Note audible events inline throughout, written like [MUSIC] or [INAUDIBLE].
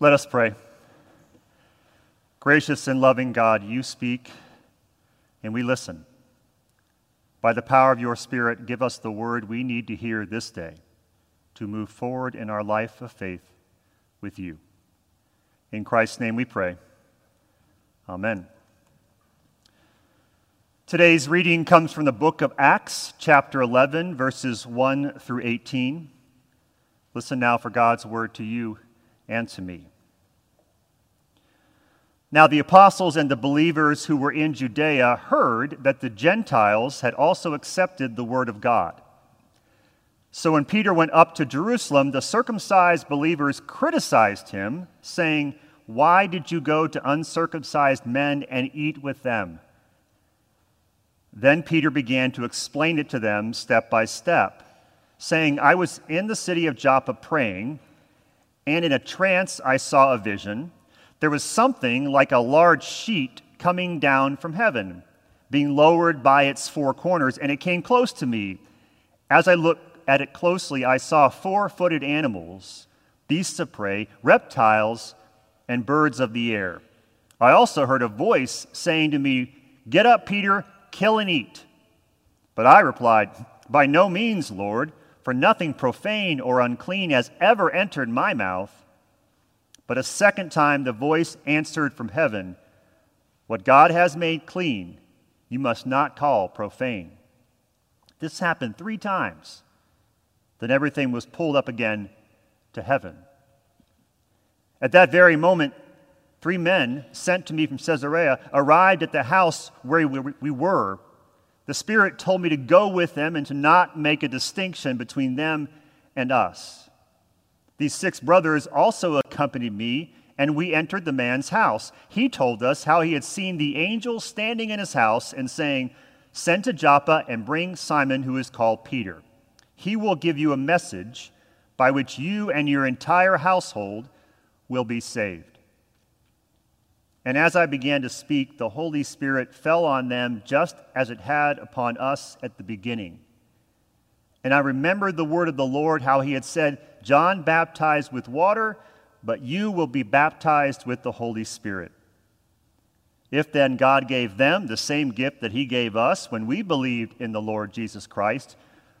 Let us pray. Gracious and loving God, you speak and we listen. By the power of your Spirit, give us the word we need to hear this day to move forward in our life of faith with you. In Christ's name we pray. Amen. Today's reading comes from the book of Acts, chapter 11, verses 1 through 18. Listen now for God's word to you and to me. Now, the apostles and the believers who were in Judea heard that the Gentiles had also accepted the word of God. So, when Peter went up to Jerusalem, the circumcised believers criticized him, saying, Why did you go to uncircumcised men and eat with them? Then Peter began to explain it to them step by step, saying, I was in the city of Joppa praying, and in a trance I saw a vision there was something like a large sheet coming down from heaven, being lowered by its four corners, and it came close to me. As I looked at it closely, I saw four footed animals, beasts of prey, reptiles, and birds of the air. I also heard a voice saying to me, Get up, Peter, kill and eat. But I replied, By no means, Lord, for nothing profane or unclean has ever entered my mouth. But a second time the voice answered from heaven, What God has made clean, you must not call profane. This happened three times. Then everything was pulled up again to heaven. At that very moment, three men sent to me from Caesarea arrived at the house where we were. The Spirit told me to go with them and to not make a distinction between them and us. These six brothers also accompanied me, and we entered the man's house. He told us how he had seen the angel standing in his house and saying, Send to Joppa and bring Simon, who is called Peter. He will give you a message by which you and your entire household will be saved. And as I began to speak, the Holy Spirit fell on them just as it had upon us at the beginning. And I remembered the word of the Lord, how he had said, John baptized with water, but you will be baptized with the Holy Spirit. If then God gave them the same gift that he gave us when we believed in the Lord Jesus Christ,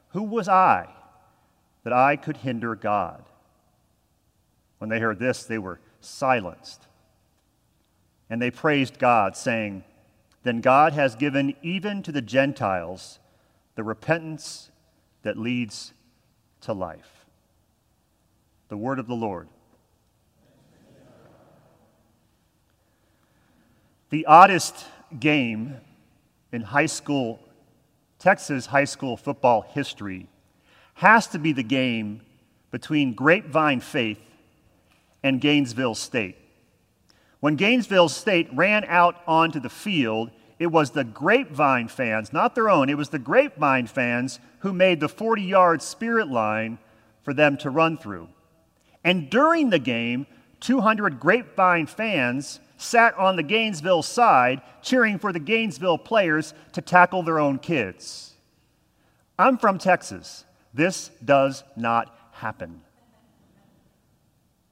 who was I that I could hinder God? When they heard this, they were silenced. And they praised God, saying, Then God has given even to the Gentiles the repentance that leads to life. The word of the Lord. The oddest game in high school, Texas high school football history, has to be the game between Grapevine Faith and Gainesville State. When Gainesville State ran out onto the field, it was the Grapevine fans, not their own, it was the Grapevine fans who made the 40 yard spirit line for them to run through. And during the game, 200 Grapevine fans sat on the Gainesville side cheering for the Gainesville players to tackle their own kids. I'm from Texas. This does not happen.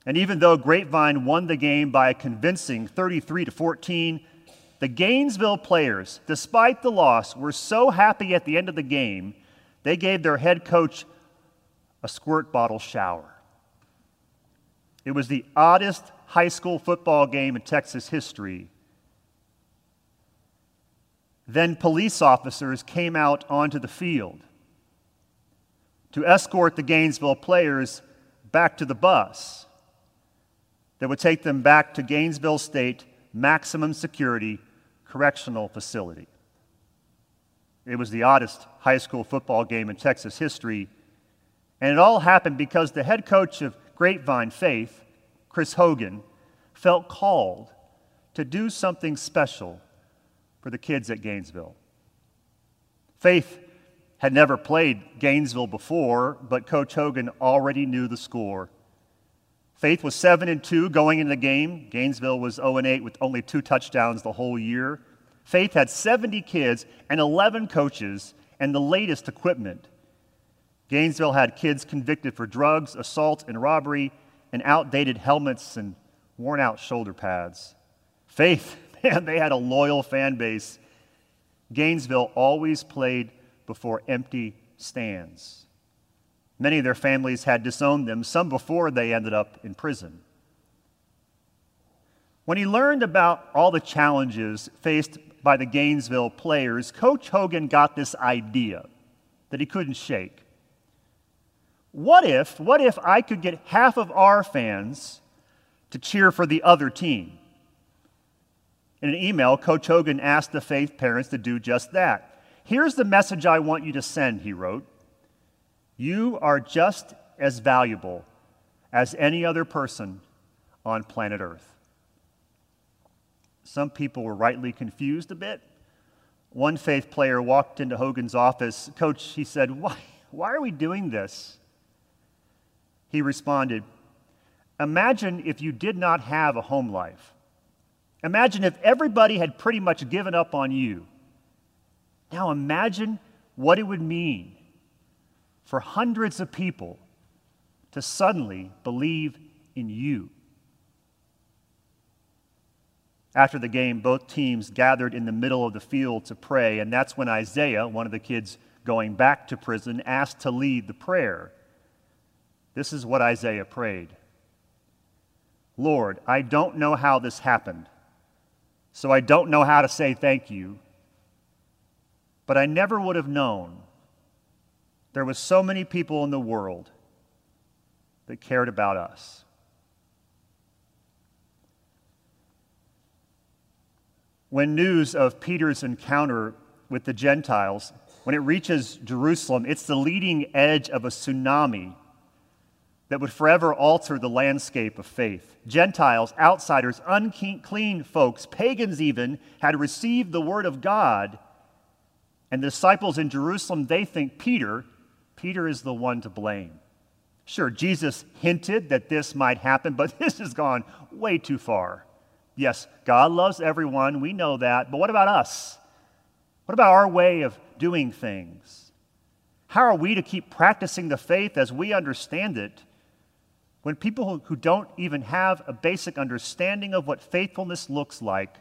And even though Grapevine won the game by a convincing 33 to 14, the Gainesville players, despite the loss, were so happy at the end of the game, they gave their head coach a squirt bottle shower. It was the oddest high school football game in Texas history. Then police officers came out onto the field to escort the Gainesville players back to the bus that would take them back to Gainesville State Maximum Security Correctional Facility. It was the oddest high school football game in Texas history. And it all happened because the head coach of Grapevine Faith, Kris Hogan, felt called to do something special for the kids at Gainesville. Faith had never played Gainesville before, but Coach Hogan already knew the score. Faith was 7 and 2 going into the game. Gainesville was 0 and 8 with only two touchdowns the whole year. Faith had 70 kids and 11 coaches and the latest equipment. Gainesville had kids convicted for drugs, assault, and robbery, and outdated helmets and worn out shoulder pads. Faith, [LAUGHS] man, they had a loyal fan base. Gainesville always played before empty stands. Many of their families had disowned them, some before they ended up in prison. When he learned about all the challenges faced by the Gainesville players, Coach Hogan got this idea that he couldn't shake. What if, what if I could get half of our fans to cheer for the other team? In an email, Coach Hogan asked the faith parents to do just that. Here's the message I want you to send, he wrote. You are just as valuable as any other person on planet Earth. Some people were rightly confused a bit. One faith player walked into Hogan's office. Coach, he said, Why, why are we doing this? He responded, Imagine if you did not have a home life. Imagine if everybody had pretty much given up on you. Now imagine what it would mean for hundreds of people to suddenly believe in you. After the game, both teams gathered in the middle of the field to pray, and that's when Isaiah, one of the kids going back to prison, asked to lead the prayer. This is what Isaiah prayed Lord, I don't know how this happened, so I don't know how to say thank you, but I never would have known there was so many people in the world that cared about us. When news of Peter's encounter with the Gentiles, when it reaches Jerusalem, it's the leading edge of a tsunami that would forever alter the landscape of faith. Gentiles, outsiders, unclean folks, pagans even, had received the word of God. And the disciples in Jerusalem, they think Peter Peter is the one to blame. Sure, Jesus hinted that this might happen, but [LAUGHS] this has gone way too far. Yes, God loves everyone, we know that, but what about us? What about our way of doing things? How are we to keep practicing the faith as we understand it when people who don't even have a basic understanding of what faithfulness looks like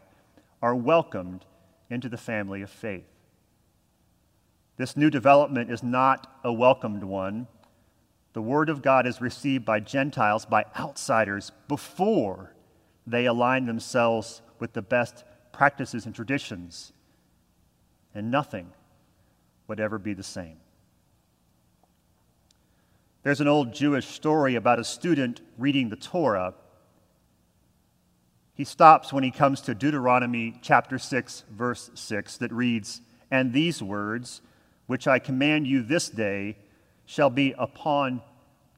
are welcomed into the family of faith? This new development is not a welcomed one. The Word of God is received by Gentiles, by outsiders, before they align themselves with the best practices and traditions. And nothing would ever be the same. There's an old Jewish story about a student reading the Torah. He stops when he comes to Deuteronomy chapter 6, verse 6, that reads, And these words, which I command you this day shall be upon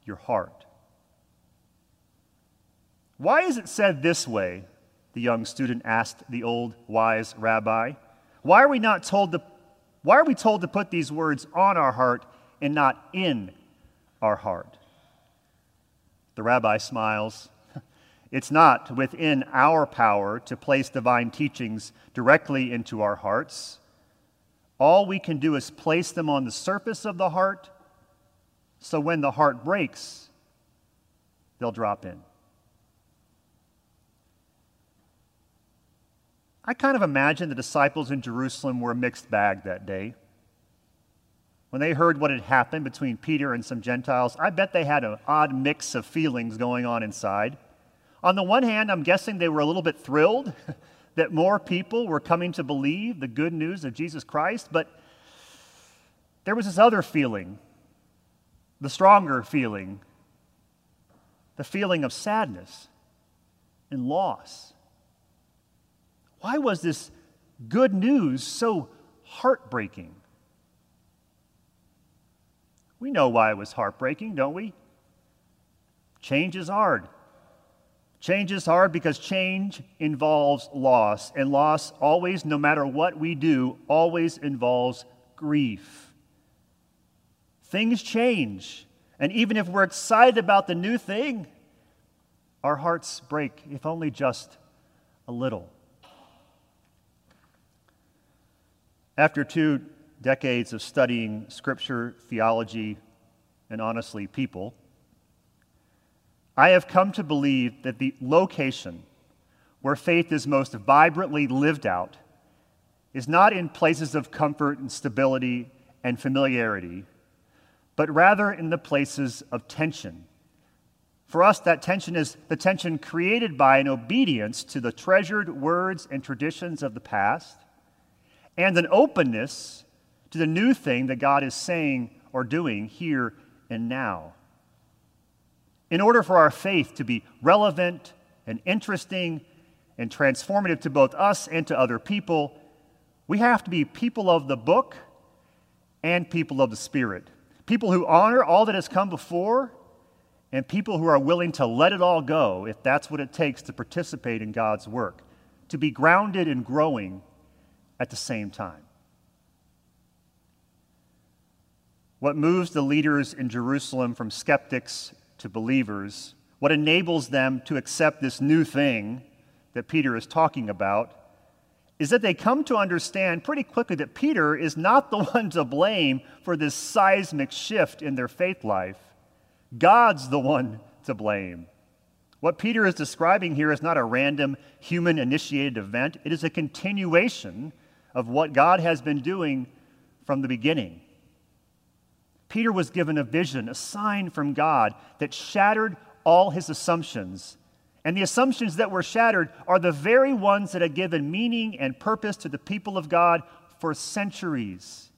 your heart. Why is it said this way? The young student asked the old wise rabbi. Why are we not told to why are we told to put these words on our heart and not in our heart? The rabbi smiles. [LAUGHS] It's not within our power to place divine teachings directly into our hearts. All we can do is place them on the surface of the heart so when the heart breaks, they'll drop in. I kind of imagine the disciples in Jerusalem were a mixed bag that day. When they heard what had happened between Peter and some Gentiles, I bet they had an odd mix of feelings going on inside. On the one hand, I'm guessing they were a little bit thrilled [LAUGHS] that more people were coming to believe the good news of Jesus Christ, but there was this other feeling, the stronger feeling, the feeling of sadness and loss. Why was this good news so heartbreaking? We know why it was heartbreaking, don't we? Change is hard. Change is hard because change involves loss, and loss always, no matter what we do, always involves grief. Things change, and even if we're excited about the new thing, our hearts break, if only just a little. After two decades of studying scripture, theology, and honestly, people, I have come to believe that the location where faith is most vibrantly lived out is not in places of comfort and stability and familiarity, but rather in the places of tension. For us, that tension is the tension created by an obedience to the treasured words and traditions of the past, and an openness to the new thing that God is saying or doing here and now. In order for our faith to be relevant and interesting and transformative to both us and to other people, we have to be people of the book and people of the Spirit. People who honor all that has come before and people who are willing to let it all go if that's what it takes to participate in God's work, to be grounded and growing at the same time. What moves the leaders in Jerusalem from skeptics to believers, what enables them to accept this new thing that Peter is talking about, is that they come to understand pretty quickly that Peter is not the [LAUGHS] one to blame for this seismic shift in their faith life. God's the one to blame. What Peter is describing here is not a random human initiated event, it is a continuation of what God has been doing from the beginning. Peter was given a vision, a sign from God that shattered all his assumptions. And the assumptions that were shattered are the very ones that had given meaning and purpose to the people of God for centuries.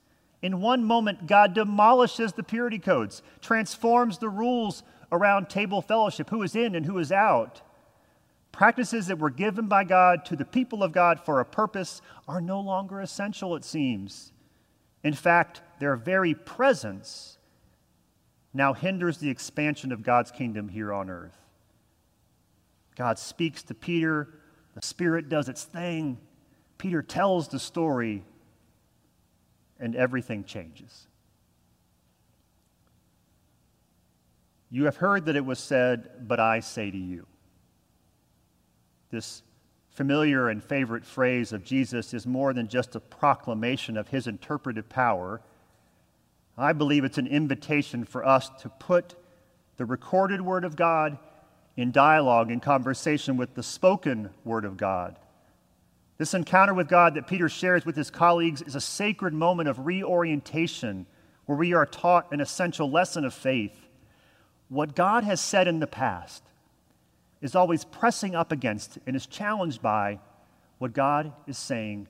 In one moment, God demolishes the purity codes, transforms the rules around table fellowship who is in and who is out. Practices that were given by God to the people of God for a purpose are no longer essential, it seems. In fact, their very presence now hinders the expansion of God's kingdom here on earth. God speaks to Peter, the Spirit does its thing. Peter tells the story, and everything changes. You have heard that it was said, but I say to you. This familiar and favorite phrase of Jesus is more than just a proclamation of his interpretive power. I believe it's an invitation for us to put the recorded Word of God in dialogue and conversation with the spoken Word of God. This encounter with God that Peter shares with his colleagues is a sacred moment of reorientation where we are taught an essential lesson of faith. What God has said in the past is always pressing up against and is challenged by what God is saying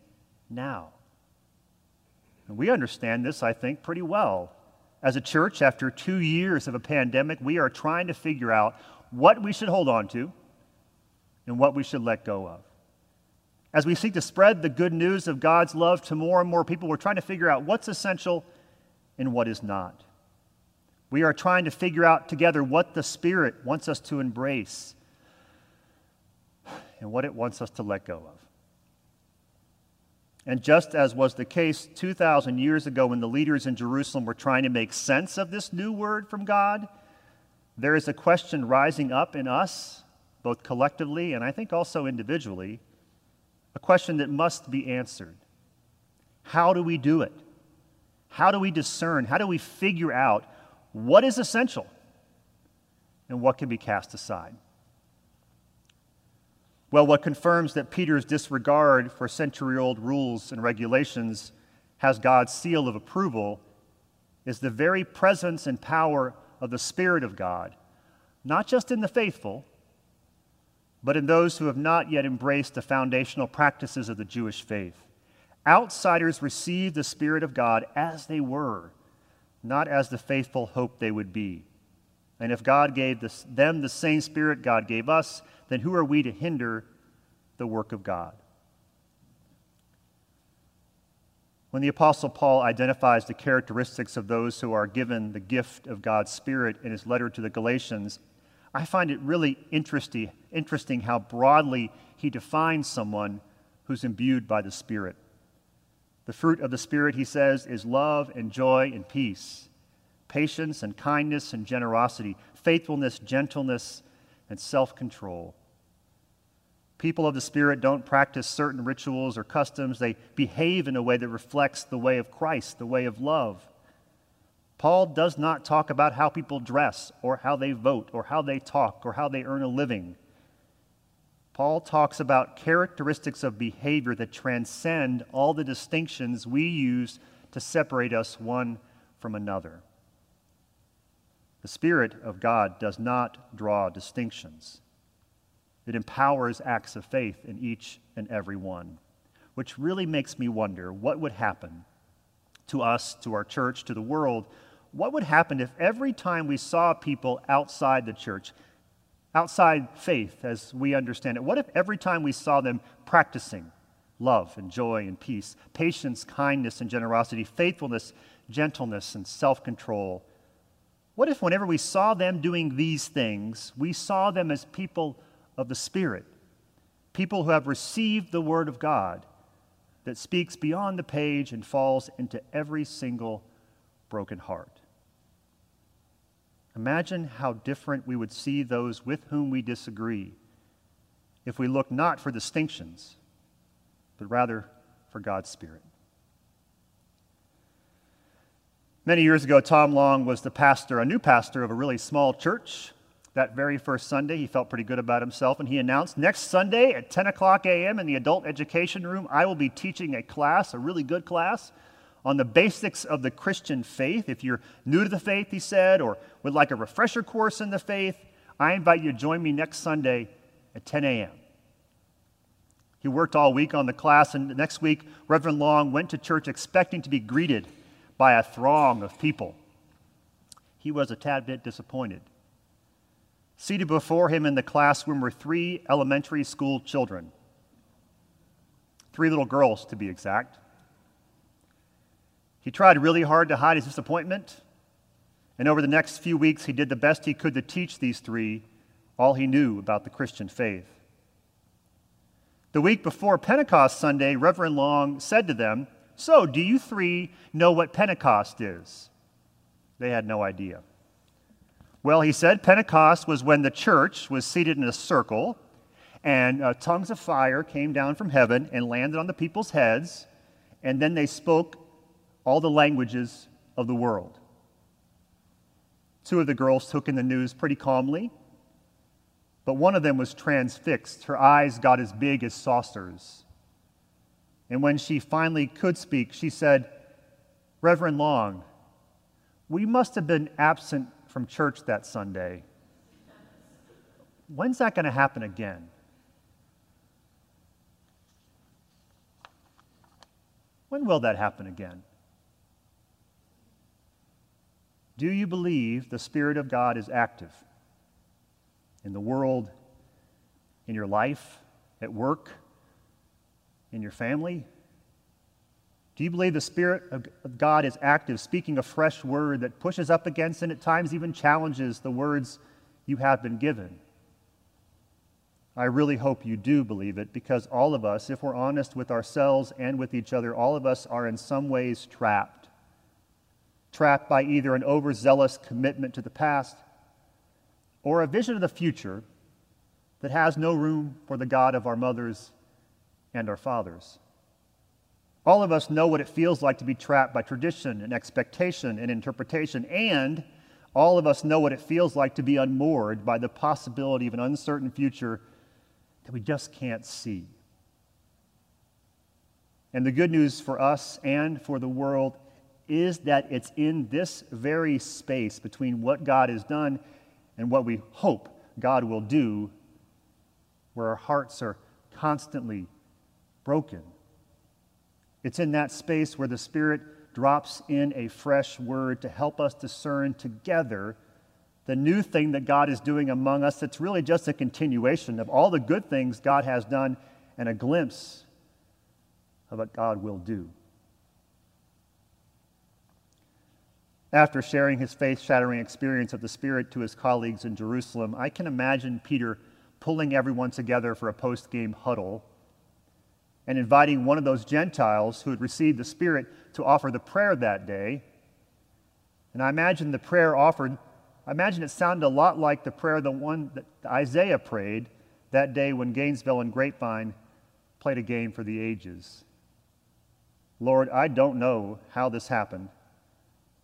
now. And we understand this, I think, pretty well. As a church, after two years of a pandemic, we are trying to figure out what we should hold on to and what we should let go of. As we seek to spread the good news of God's love to more and more people, we're trying to figure out what's essential and what is not. We are trying to figure out together what the Spirit wants us to embrace and what it wants us to let go of. And just as was the case 2,000 years ago when the leaders in Jerusalem were trying to make sense of this new word from God, there is a question rising up in us, both collectively and I think also individually, a question that must be answered. How do we do it? How do we discern? How do we figure out what is essential and what can be cast aside? Well, what confirms that Peter's disregard for century old rules and regulations has God's seal of approval is the very presence and power of the Spirit of God, not just in the faithful, but in those who have not yet embraced the foundational practices of the Jewish faith. Outsiders receive the Spirit of God as they were, not as the faithful hoped they would be. And if God gave this, them the same Spirit God gave us, then who are we to hinder the work of God? When the Apostle Paul identifies the characteristics of those who are given the gift of God's Spirit in his letter to the Galatians, I find it really interesting, interesting how broadly he defines someone who's imbued by the Spirit. The fruit of the Spirit, he says, is love and joy and peace, patience and kindness and generosity, faithfulness, gentleness, and self control. People of the Spirit don't practice certain rituals or customs. They behave in a way that reflects the way of Christ, the way of love. Paul does not talk about how people dress or how they vote or how they talk or how they earn a living. Paul talks about characteristics of behavior that transcend all the distinctions we use to separate us one from another. The Spirit of God does not draw distinctions. It empowers acts of faith in each and every one, which really makes me wonder what would happen to us, to our church, to the world what would happen if every time we saw people outside the church, outside faith as we understand it, what if every time we saw them practicing love and joy and peace, patience, kindness, and generosity, faithfulness, gentleness, and self control? What if, whenever we saw them doing these things, we saw them as people of the Spirit, people who have received the Word of God that speaks beyond the page and falls into every single broken heart? Imagine how different we would see those with whom we disagree if we look not for distinctions, but rather for God's Spirit. Many years ago, Tom Long was the pastor, a new pastor of a really small church. That very first Sunday, he felt pretty good about himself, and he announced next Sunday at 10 o'clock a.m. in the adult education room, I will be teaching a class, a really good class, on the basics of the Christian faith. If you're new to the faith, he said, or would like a refresher course in the faith, I invite you to join me next Sunday at 10 a.m. He worked all week on the class, and the next week, Reverend Long went to church expecting to be greeted by a throng of people. He was a tad bit disappointed. Seated before him in the classroom were three elementary school children, three little girls to be exact. He tried really hard to hide his disappointment, and over the next few weeks, he did the best he could to teach these three all he knew about the Christian faith. The week before Pentecost Sunday, Reverend Long said to them, So, do you three know what Pentecost is? They had no idea. Well, he said Pentecost was when the church was seated in a circle and uh, tongues of fire came down from heaven and landed on the people's heads, and then they spoke all the languages of the world. Two of the girls took in the news pretty calmly, but one of them was transfixed. Her eyes got as big as saucers. And when she finally could speak, she said, Reverend Long, we must have been absent from church that Sunday. When's that going to happen again? When will that happen again? Do you believe the Spirit of God is active in the world, in your life, at work, in your family? Do you believe the Spirit of God is active, speaking a fresh word that pushes up against and at times even challenges the words you have been given? I really hope you do believe it because all of us, if we're honest with ourselves and with each other, all of us are in some ways trapped trapped by either an overzealous commitment to the past or a vision of the future that has no room for the God of our mothers and our fathers. All of us know what it feels like to be trapped by tradition and expectation and interpretation, and all of us know what it feels like to be unmoored by the possibility of an uncertain future that we just can't see. And the good news for us and for the world is that it's in this very space between what God has done and what we hope God will do where our hearts are constantly broken. It's in that space where the Spirit drops in a fresh word to help us discern together the new thing that God is doing among us that's really just a continuation of all the good things God has done and a glimpse of what God will do. After sharing his faith shattering experience of the Spirit to his colleagues in Jerusalem, I can imagine Peter pulling everyone together for a post game huddle and inviting one of those Gentiles who had received the Spirit to offer the prayer that day. And I imagine the prayer offered, I imagine it sounded a lot like the prayer, the one that Isaiah prayed that day when Gainesville and Grapevine played a game for the ages. Lord, I don't know how this happened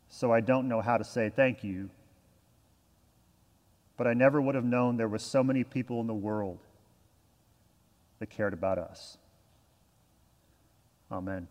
so I don't know how to say thank you. But I never would have known there were so many people in the world that cared about us. Amen.